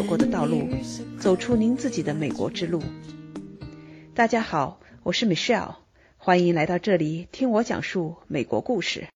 走过的道路，走出您自己的美国之路。大家好，我是 Michelle，欢迎来到这里听我讲述美国故事。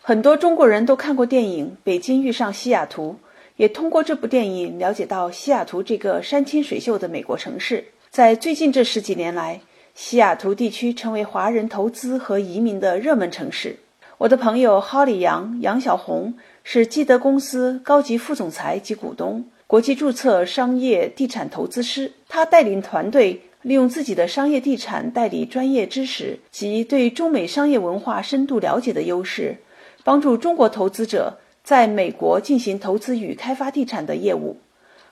很多中国人都看过电影《北京遇上西雅图》，也通过这部电影了解到西雅图这个山清水秀的美国城市。在最近这十几年来，西雅图地区成为华人投资和移民的热门城市。我的朋友 Holly 杨杨小红是基德公司高级副总裁及股东，国际注册商业地产投资师。他带领团队，利用自己的商业地产代理专业知识及对中美商业文化深度了解的优势，帮助中国投资者在美国进行投资与开发地产的业务。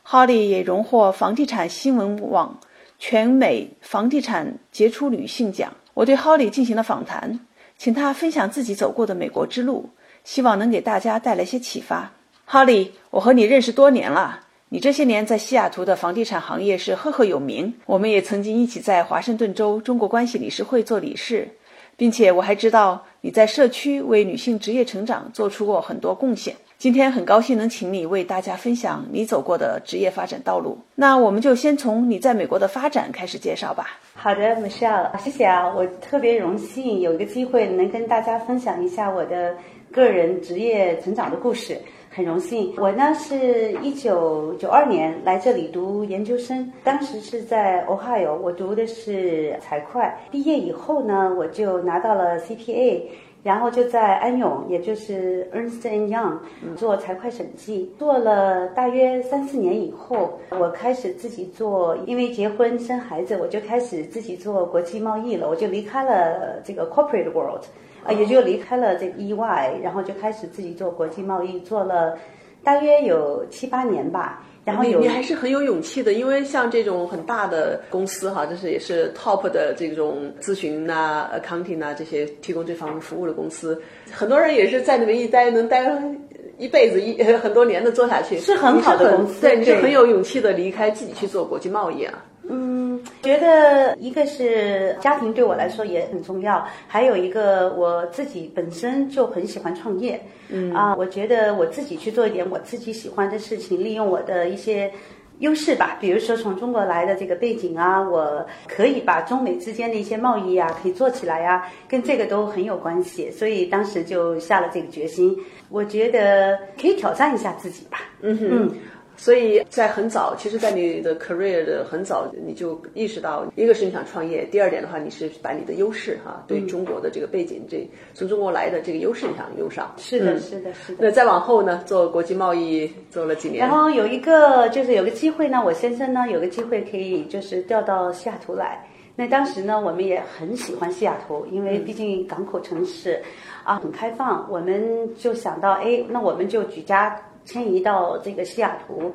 Holly 也荣获房地产新闻网全美房地产杰出女性奖。我对 Holly 进行了访谈。请他分享自己走过的美国之路，希望能给大家带来些启发。Holly，我和你认识多年了，你这些年在西雅图的房地产行业是赫赫有名。我们也曾经一起在华盛顿州中国关系理事会做理事，并且我还知道你在社区为女性职业成长做出过很多贡献。今天很高兴能请你为大家分享你走过的职业发展道路。那我们就先从你在美国的发展开始介绍吧。好的，Michelle，谢谢啊，我特别荣幸有一个机会能跟大家分享一下我的个人职业成长的故事，很荣幸。我呢是一九九二年来这里读研究生，当时是在 Ohio，我读的是财会。毕业以后呢，我就拿到了 CPA。然后就在安永，也就是 Ernst and Young 做财会审计，做了大约三四年以后，我开始自己做，因为结婚生孩子，我就开始自己做国际贸易了，我就离开了这个 corporate world，啊，也就离开了这个 EY，然后就开始自己做国际贸易，做了大约有七八年吧。然后你你还是很有勇气的，因为像这种很大的公司哈，就是也是 top 的这种咨询呐、accounting 呐这些提供这方面服务的公司，很多人也是在里面一待能待一辈子一 很多年的做下去，是很好的公司，对，你是很有勇气的离开自己去做国际贸易啊。嗯，觉得一个是家庭对我来说也很重要，还有一个我自己本身就很喜欢创业。嗯啊，我觉得我自己去做一点我自己喜欢的事情，利用我的一些优势吧，比如说从中国来的这个背景啊，我可以把中美之间的一些贸易啊可以做起来呀，跟这个都很有关系，所以当时就下了这个决心。我觉得可以挑战一下自己吧。嗯哼。所以在很早，其实，在你的 career 的很早，你就意识到，一个是你想创业，第二点的话，你是把你的优势哈，对中国的这个背景，这从中国来的这个优势你想用上。是的，是的，是的。那再往后呢，做国际贸易做了几年。然后有一个就是有个机会呢，我先生呢有个机会可以就是调到西雅图来。那当时呢，我们也很喜欢西雅图，因为毕竟港口城市啊很开放，我们就想到，哎，那我们就举家。迁移到这个西雅图，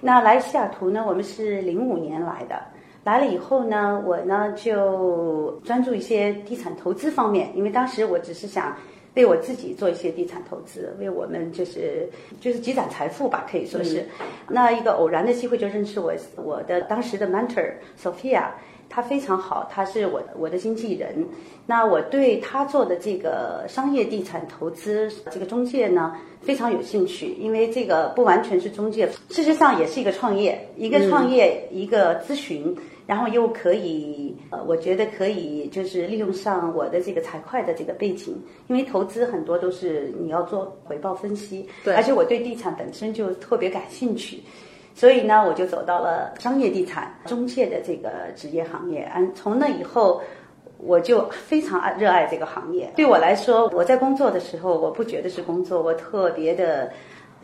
那来西雅图呢？我们是零五年来的，来了以后呢，我呢就专注一些地产投资方面，因为当时我只是想为我自己做一些地产投资，为我们就是就是积攒财富吧，可以说是。那一个偶然的机会就认识我我的当时的 mentor Sophia。他非常好，他是我我的经纪人。那我对他做的这个商业地产投资这个中介呢，非常有兴趣，因为这个不完全是中介，事实上也是一个创业，一个创业，一个咨询，然后又可以，呃，我觉得可以就是利用上我的这个财会的这个背景，因为投资很多都是你要做回报分析，对，而且我对地产本身就特别感兴趣。所以呢，我就走到了商业地产中介的这个职业行业。嗯，从那以后，我就非常爱热爱这个行业。对我来说，我在工作的时候，我不觉得是工作，我特别的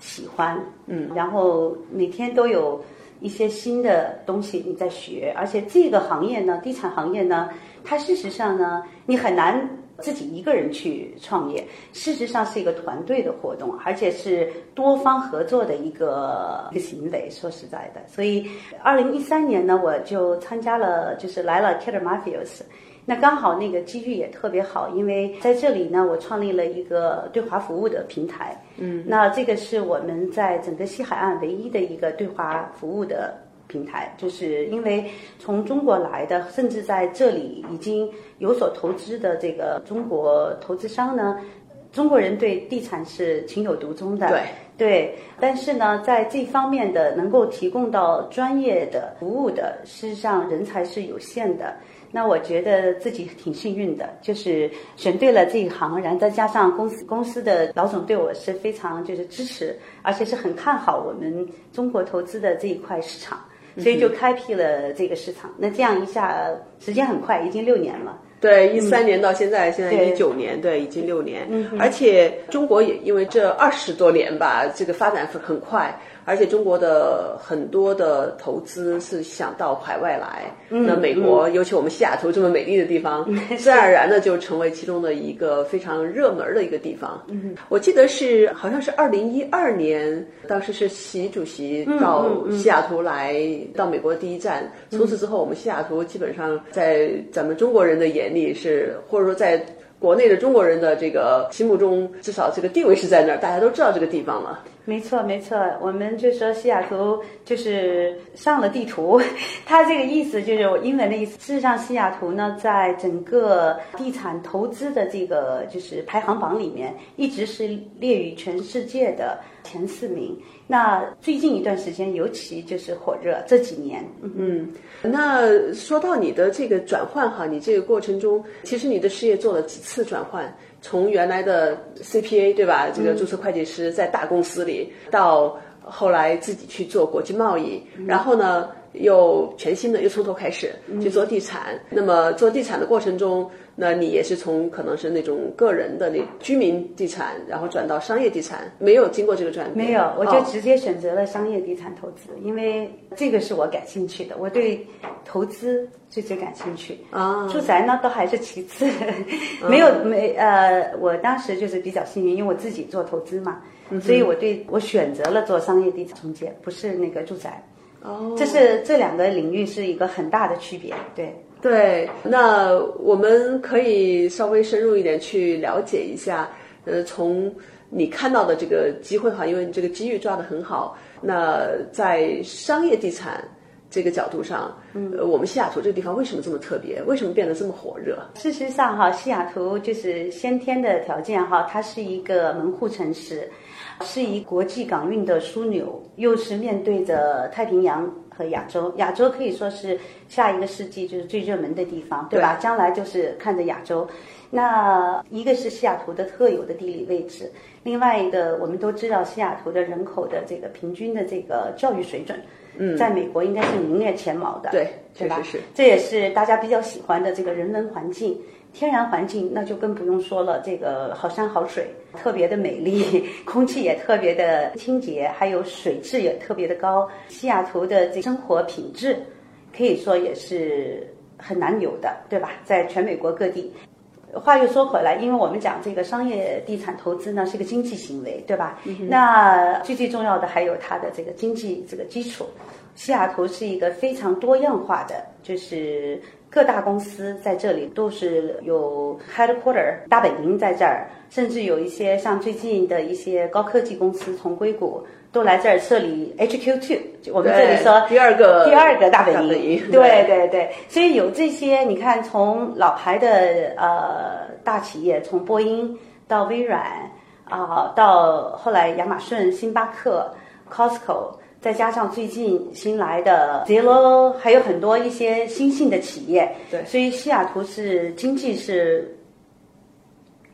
喜欢。嗯，然后每天都有一些新的东西你在学，而且这个行业呢，地产行业呢，它事实上呢，你很难。自己一个人去创业，事实上是一个团队的活动，而且是多方合作的一个一个行为。说实在的，所以二零一三年呢，我就参加了，就是来了 Keller Matthews，那刚好那个机遇也特别好，因为在这里呢，我创立了一个对华服务的平台。嗯，那这个是我们在整个西海岸唯一的一个对华服务的。平台就是因为从中国来的，甚至在这里已经有所投资的这个中国投资商呢，中国人对地产是情有独钟的，对对。但是呢，在这方面的能够提供到专业的服务的，事实上人才是有限的。那我觉得自己挺幸运的，就是选对了这一行，然后再加上公司公司的老总对我是非常就是支持，而且是很看好我们中国投资的这一块市场，所以就开辟了这个市场。那这样一下时间很快，已经六年了。对，一三年到现在，现在一九年，对，已经六年。而且中国也因为这二十多年吧，这个发展很快。而且中国的很多的投资是想到海外来，那美国，尤其我们西雅图这么美丽的地方，自然而然的就成为其中的一个非常热门的一个地方。我记得是好像是二零一二年，当时是习主席到西雅图来到美国的第一站，从此之后，我们西雅图基本上在咱们中国人的眼里是，或者说在。国内的中国人的这个心目中，至少这个地位是在那儿，大家都知道这个地方了。没错，没错，我们就说西雅图就是上了地图，它这个意思就是我英文的意思。事实上，西雅图呢，在整个地产投资的这个就是排行榜里面，一直是列于全世界的前四名。那最近一段时间尤其就是火热，这几年，嗯，那说到你的这个转换哈，你这个过程中，其实你的事业做了几次转换，从原来的 CPA 对吧，这个注册会计师在大公司里，到后来自己去做国际贸易，然后呢，又全新的又从头开始去做地产。那么做地产的过程中。那你也是从可能是那种个人的那居民地产，然后转到商业地产，没有经过这个转变？没有，我就直接选择了商业地产投资，因为这个是我感兴趣的，我对投资最最感兴趣。啊，住宅呢倒还是其次，没有没呃，我当时就是比较幸运，因为我自己做投资嘛，所以我对我选择了做商业地产中介，不是那个住宅。哦，这是这两个领域是一个很大的区别，对。对，那我们可以稍微深入一点去了解一下，呃，从你看到的这个机会哈，因为你这个机遇抓得很好。那在商业地产这个角度上，呃，我们西雅图这个地方为什么这么特别？为什么变得这么火热？事实上哈，西雅图就是先天的条件哈，它是一个门户城市，是一国际港运的枢纽，又是面对着太平洋。和亚洲，亚洲可以说是下一个世纪就是最热门的地方，对吧？将来就是看着亚洲。那一个是西雅图的特有的地理位置，另外一个我们都知道西雅图的人口的这个平均的这个教育水准，嗯，在美国应该是名列前茅的，对，对吧？是，这也是大家比较喜欢的这个人文环境。天然环境那就更不用说了，这个好山好水，特别的美丽，空气也特别的清洁，还有水质也特别的高。西雅图的这生活品质，可以说也是很难有的，对吧？在全美国各地。话又说回来，因为我们讲这个商业地产投资呢是个经济行为，对吧？那最最重要的还有它的这个经济这个基础。西雅图是一个非常多样化的，就是。各大公司在这里都是有 headquarter 大本营在这儿，甚至有一些像最近的一些高科技公司从硅谷都来这儿设立 HQ two，我们这里说第二个第二个大本营，对对对，所以有这些你看从老牌的呃大企业，从波音到微软啊，到后来亚马逊、星巴克、Costco。再加上最近新来的 Zillow，还有很多一些新兴的企业，对，所以西雅图是经济是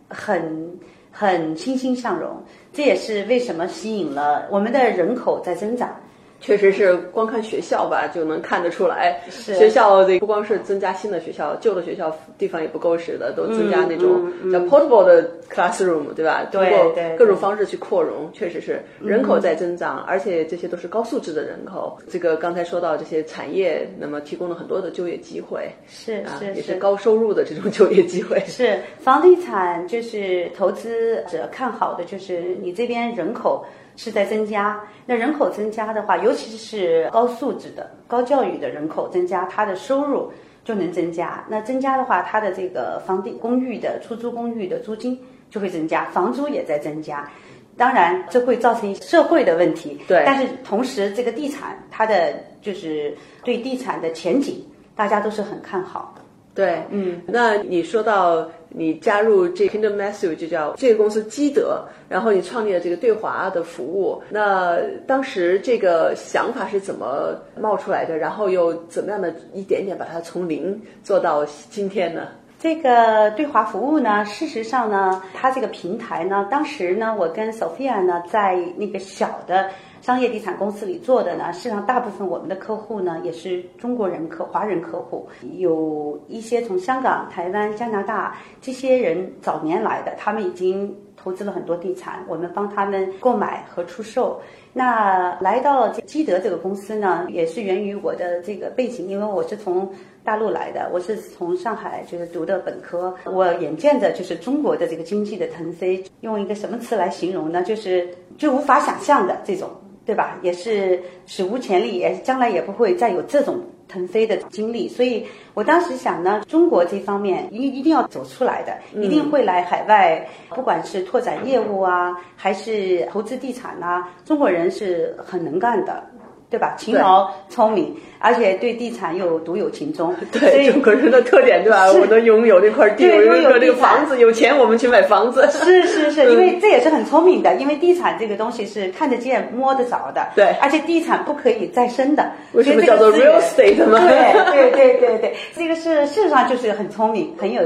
很很欣欣向荣，这也是为什么吸引了我们的人口在增长。确实是，光看学校吧就能看得出来。是学校这不光是增加新的学校，旧的学校地方也不够使的，都增加那种叫 portable 的 classroom，对吧？通过各种方式去扩容，确实是人口在增长，而且这些都是高素质的人口。这个刚才说到这些产业，那么提供了很多的就业机会，是是也是高收入的这种就业机会。是房地产就是投资者看好的，就是你这边人口。是在增加，那人口增加的话，尤其是高素质的、高教育的人口增加，他的收入就能增加。那增加的话，他的这个房地公寓的出租公寓的租金就会增加，房租也在增加。当然，这会造成社会的问题。对。但是同时，这个地产它的就是对地产的前景，大家都是很看好。对，嗯，那你说到你加入这 Kingdom Matthew 就叫这个公司基德，然后你创立了这个对华的服务，那当时这个想法是怎么冒出来的？然后又怎么样的一点点把它从零做到今天呢？这个对华服务呢，事实上呢，它这个平台呢，当时呢，我跟 Sophia 呢，在那个小的商业地产公司里做的呢，实际上大部分我们的客户呢，也是中国人客、华人客户，有一些从香港、台湾、加拿大这些人早年来的，他们已经投资了很多地产，我们帮他们购买和出售。那来到基德这个公司呢，也是源于我的这个背景，因为我是从。大陆来的，我是从上海就是读的本科，我眼见着就是中国的这个经济的腾飞，用一个什么词来形容呢？就是就无法想象的这种，对吧？也是史无前例，也将来也不会再有这种腾飞的经历。所以我当时想呢，中国这方面一一定要走出来的，一定会来海外，不管是拓展业务啊，还是投资地产呐，中国人是很能干的。对吧？勤劳、聪明，而且对地产又独有情衷。对中国人的特点，对吧？我能拥有那块地，我拥有这个房子，有钱我们去买房子。是是是，因为这也是很聪明的，因为地产这个东西是看得见、摸得着的。对，而且地产不可以再生的。为什么叫做 real estate 吗？对对对对对，这个是事实上就是很聪明、很有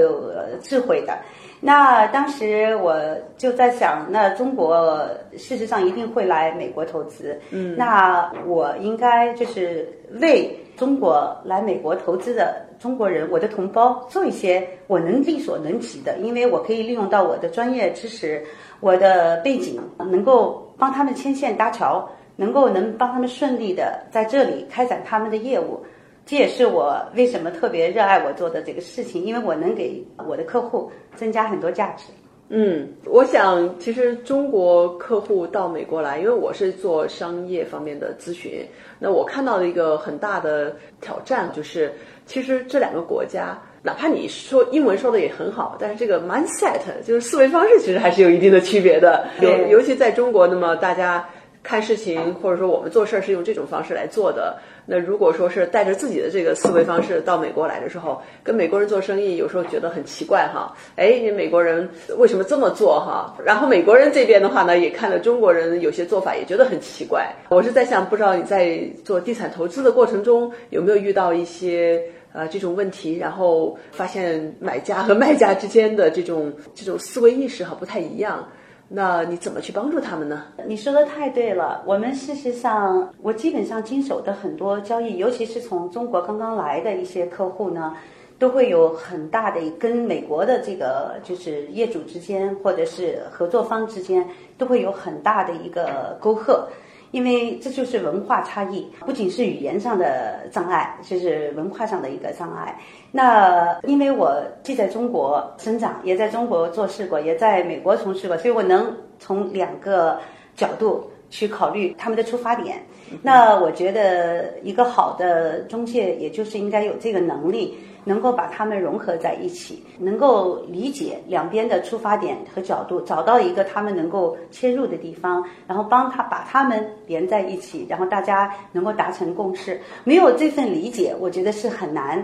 智慧的。那当时我就在想，那中国事实上一定会来美国投资，嗯，那我应该就是为中国来美国投资的中国人，我的同胞做一些我能力所能及的，因为我可以利用到我的专业知识、我的背景，能够帮他们牵线搭桥，能够能帮他们顺利的在这里开展他们的业务。这也是我为什么特别热爱我做的这个事情，因为我能给我的客户增加很多价值。嗯，我想其实中国客户到美国来，因为我是做商业方面的咨询，那我看到的一个很大的挑战就是，其实这两个国家，哪怕你说英文说的也很好，但是这个 mindset 就是思维方式，其实还是有一定的区别的。尤尤其在中国，那么大家。看事情，或者说我们做事儿是用这种方式来做的。那如果说是带着自己的这个思维方式到美国来的时候，跟美国人做生意，有时候觉得很奇怪哈。哎，你美国人为什么这么做哈？然后美国人这边的话呢，也看了中国人有些做法，也觉得很奇怪。我是在想，不知道你在做地产投资的过程中有没有遇到一些呃这种问题，然后发现买家和卖家之间的这种这种思维意识哈不太一样。那你怎么去帮助他们呢？你说的太对了。我们事实上，我基本上经手的很多交易，尤其是从中国刚刚来的一些客户呢，都会有很大的跟美国的这个就是业主之间，或者是合作方之间，都会有很大的一个沟壑。因为这就是文化差异，不仅是语言上的障碍，就是文化上的一个障碍。那因为我既在中国生长，也在中国做事过，也在美国从事过，所以我能从两个角度去考虑他们的出发点。那我觉得一个好的中介，也就是应该有这个能力。能够把他们融合在一起，能够理解两边的出发点和角度，找到一个他们能够切入的地方，然后帮他把他们连在一起，然后大家能够达成共识。没有这份理解，我觉得是很难。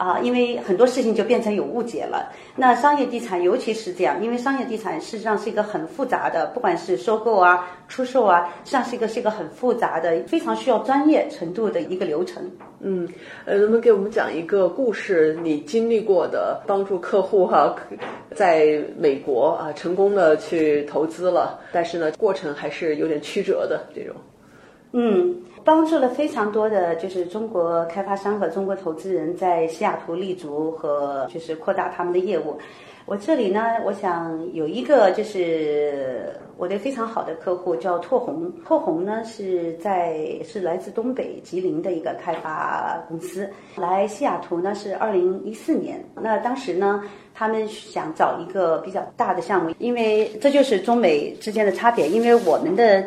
啊，因为很多事情就变成有误解了。那商业地产尤其是这样，因为商业地产事实上是一个很复杂的，不管是收购啊、出售啊，实际上是一个是一个很复杂的、非常需要专业程度的一个流程。嗯，呃，能不能给我们讲一个故事？你经历过的帮助客户哈，在美国啊成功的去投资了，但是呢，过程还是有点曲折的这种。嗯。帮助了非常多的就是中国开发商和中国投资人在西雅图立足和就是扩大他们的业务。我这里呢，我想有一个就是我的非常好的客户叫拓宏。拓宏呢是在是来自东北吉林的一个开发公司，来西雅图呢是二零一四年。那当时呢，他们想找一个比较大的项目，因为这就是中美之间的差别，因为我们的。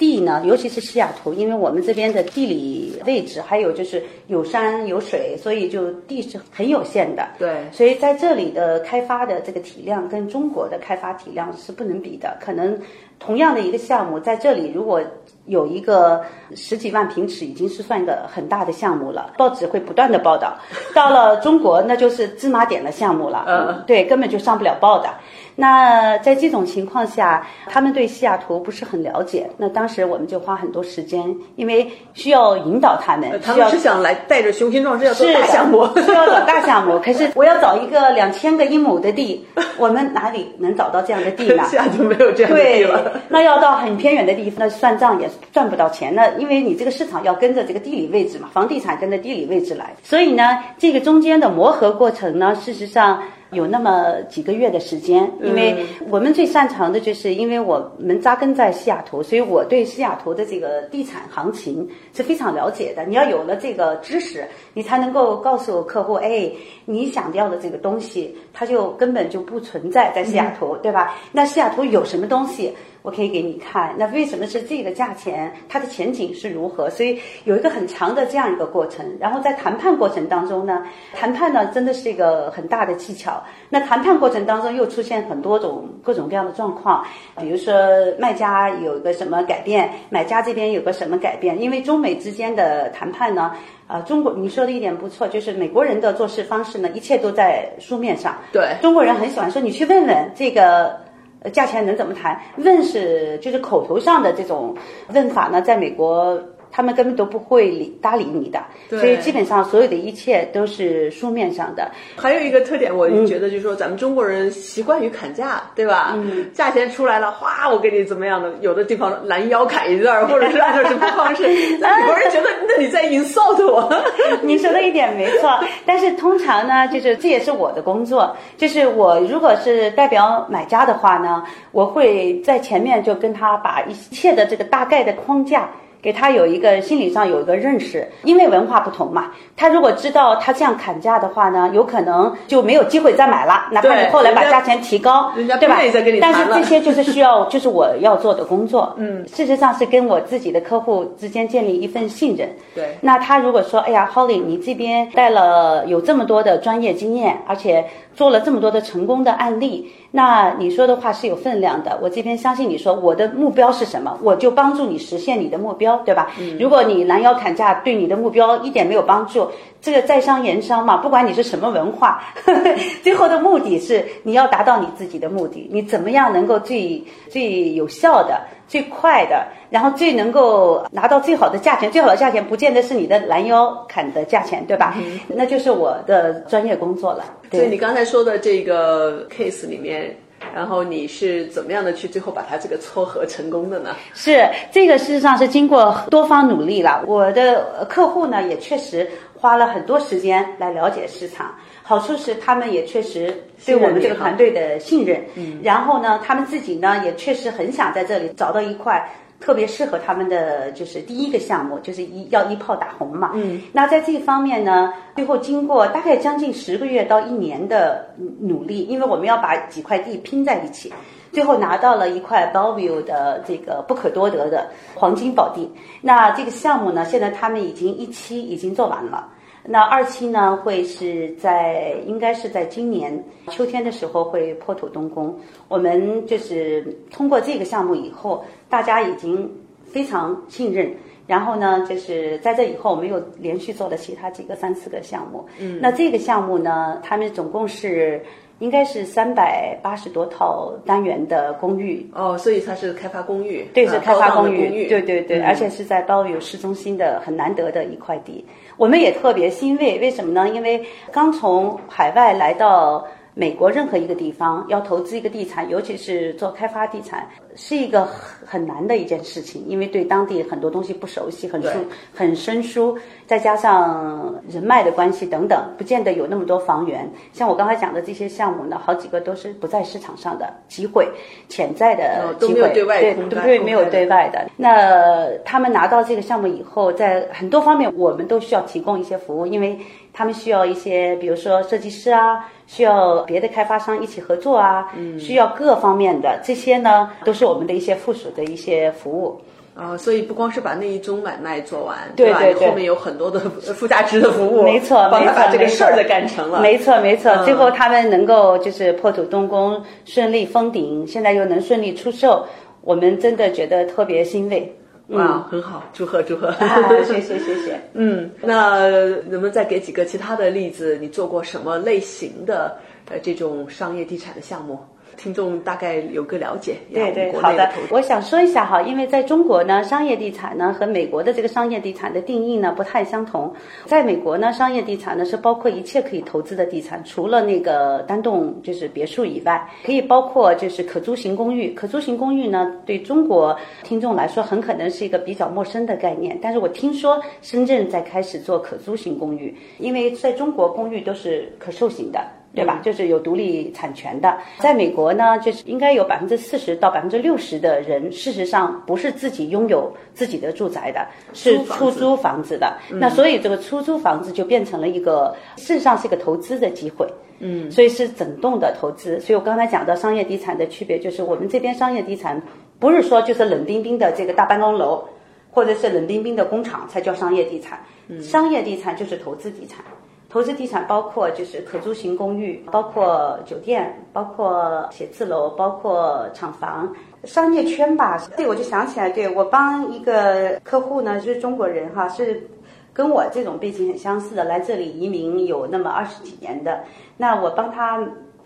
地呢，尤其是西雅图，因为我们这边的地理位置，还有就是有山有水，所以就地是很有限的。对，所以在这里的开发的这个体量跟中国的开发体量是不能比的，可能同样的一个项目在这里，如果有一个十几万平尺，已经是算一个很大的项目了。报纸会不断的报道，到了中国那就是芝麻点的项目了。嗯，对，根本就上不了报的。那在这种情况下，他们对西雅图不是很了解。那当时我们就花很多时间，因为需要引导他们，他们是想来带着雄心壮志要做大项目，需要找大项目。可是我要找一个两千个一亩的地，我们哪里能找到这样的地呢？西雅图没有这样的地了。那要到很偏远的地方，那算账也赚不到钱。那因为你这个市场要跟着这个地理位置嘛，房地产跟着地理位置来。所以呢，这个中间的磨合过程呢，事实上。有那么几个月的时间，因为我们最擅长的就是，因为我们扎根在西雅图，所以我对西雅图的这个地产行情是非常了解的。你要有了这个知识，你才能够告诉客户，哎，你想要的这个东西，它就根本就不存在在西雅图，对吧？那西雅图有什么东西？我可以给你看，那为什么是这个价钱？它的前景是如何？所以有一个很长的这样一个过程。然后在谈判过程当中呢，谈判呢真的是一个很大的技巧。那谈判过程当中又出现很多种各种各样的状况，比如说卖家有个什么改变，买家这边有个什么改变。因为中美之间的谈判呢，啊，中国你说的一点不错，就是美国人的做事方式呢，一切都在书面上。对，中国人很喜欢说，你去问问这个。价钱能怎么谈？问是就是口头上的这种问法呢，在美国。他们根本都不会理搭理你的，所以基本上所有的一切都是书面上的。还有一个特点，我觉得就是说，咱们中国人习惯于砍价，对吧？嗯，价钱出来了，哗，我给你怎么样的？有的地方拦腰砍一段，或者是按照什么方式，美国人觉得那你在 insult 我。你说的一点没错，但是通常呢，就是这也是我的工作，就是我如果是代表买家的话呢，我会在前面就跟他把一切的这个大概的框架。给他有一个心理上有一个认识，因为文化不同嘛。他如果知道他这样砍价的话呢，有可能就没有机会再买了。哪怕你后来把价钱提高，对吧？但是这些就是需要，就是我要做的工作。嗯，事实上是跟我自己的客户之间建立一份信任。对。那他如果说，哎呀，Holly，你这边带了有这么多的专业经验，而且做了这么多的成功的案例。那你说的话是有分量的，我这边相信你说我的目标是什么，我就帮助你实现你的目标，对吧？如果你拦腰砍价对你的目标一点没有帮助，这个在商言商嘛，不管你是什么文化，最后的目的是你要达到你自己的目的，你怎么样能够最最有效的、最快的，然后最能够拿到最好的价钱，最好的价钱不见得是你的拦腰砍的价钱，对吧？那就是我的专业工作了。所以你刚才说的这个 case 里面，然后你是怎么样的去最后把它这个撮合成功的呢？是这个事实上是经过多方努力了。我的客户呢也确实花了很多时间来了解市场，好处是他们也确实对我们这个团队的信任。嗯，然后呢，他们自己呢也确实很想在这里找到一块。特别适合他们的就是第一个项目，就是一要一炮打红嘛。嗯，那在这方面呢，最后经过大概将近十个月到一年的努力，因为我们要把几块地拼在一起，最后拿到了一块 Bellevue 的这个不可多得的黄金宝地。那这个项目呢，现在他们已经一期已经做完了。那二期呢，会是在应该是在今年秋天的时候会破土动工。我们就是通过这个项目以后，大家已经非常信任。然后呢，就是在这以后，我们又连续做了其他几个三四个项目。嗯，那这个项目呢，他们总共是。应该是三百八十多套单元的公寓。哦，所以它是开发公寓，对，是开发公寓，对对对，而且是在包邮市中心的很难得的一块地，我们也特别欣慰，为什么呢？因为刚从海外来到。美国任何一个地方要投资一个地产，尤其是做开发地产，是一个很很难的一件事情，因为对当地很多东西不熟悉，很疏很生疏，再加上人脉的关系等等，不见得有那么多房源。像我刚才讲的这些项目呢，好几个都是不在市场上的机会，潜在的机会，对对，没有对外的。那他们拿到这个项目以后，在很多方面我们都需要提供一些服务，因为。他们需要一些，比如说设计师啊，需要别的开发商一起合作啊，需要各方面的这些呢，都是我们的一些附属的一些服务。啊，所以不光是把那一宗买卖做完，对吧？后面有很多的附加值的服务，没错，帮他把这个事儿给干成了。没错，没错。最后他们能够就是破土动工，顺利封顶，现在又能顺利出售。我们真的觉得特别欣慰。哇，很好，祝贺祝贺！啊，谢谢谢谢。嗯，那能不能再给几个其他的例子？你做过什么类型的呃这种商业地产的项目？听众大概有个了解。对对，好的。我想说一下哈，因为在中国呢，商业地产呢和美国的这个商业地产的定义呢不太相同。在美国呢，商业地产呢是包括一切可以投资的地产，除了那个单栋就是别墅以外，可以包括就是可租型公寓。可租型公寓呢，对中国听众来说很可能是一个比较陌生的概念。但是我听说深圳在开始做可租型公寓，因为在中国公寓都是可售型的。对吧？就是有独立产权的，在美国呢，就是应该有百分之四十到百分之六十的人，事实上不是自己拥有自己的住宅的，是出租房子的。那所以这个出租房子就变成了一个，事实上是一个投资的机会。嗯，所以是整栋的投资。所以我刚才讲到商业地产的区别，就是我们这边商业地产不是说就是冷冰冰的这个大办公楼，或者是冷冰冰的工厂才叫商业地产。商业地产就是投资地产。投资地产包括就是可租型公寓，包括酒店，包括写字楼，包括厂房，商业圈吧。对，我就想起来，对我帮一个客户呢，就是中国人哈，是跟我这种背景很相似的，来这里移民有那么二十几年的。那我帮他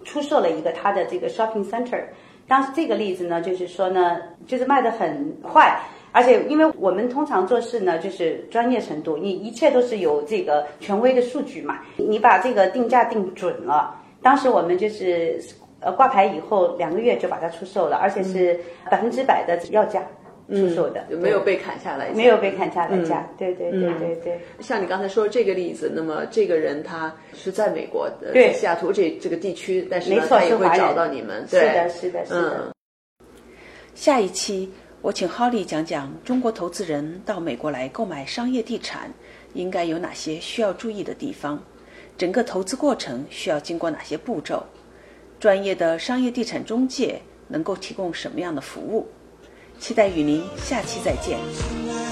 出售了一个他的这个 shopping center。当时这个例子呢，就是说呢，就是卖的很快。而且，因为我们通常做事呢，就是专业程度，你一切都是有这个权威的数据嘛。你把这个定价定准了，当时我们就是呃挂牌以后两个月就把它出售了，而且是百分之百的要价出售的，没有被砍下来，没有被砍下来价。对对对对对。像你刚才说这个例子，那么这个人他是在美国的，在西雅图这这个地区，但是他也会找到你们。是的，是的，是的。下一期。我请 Holly 讲讲中国投资人到美国来购买商业地产应该有哪些需要注意的地方，整个投资过程需要经过哪些步骤，专业的商业地产中介能够提供什么样的服务？期待与您下期再见。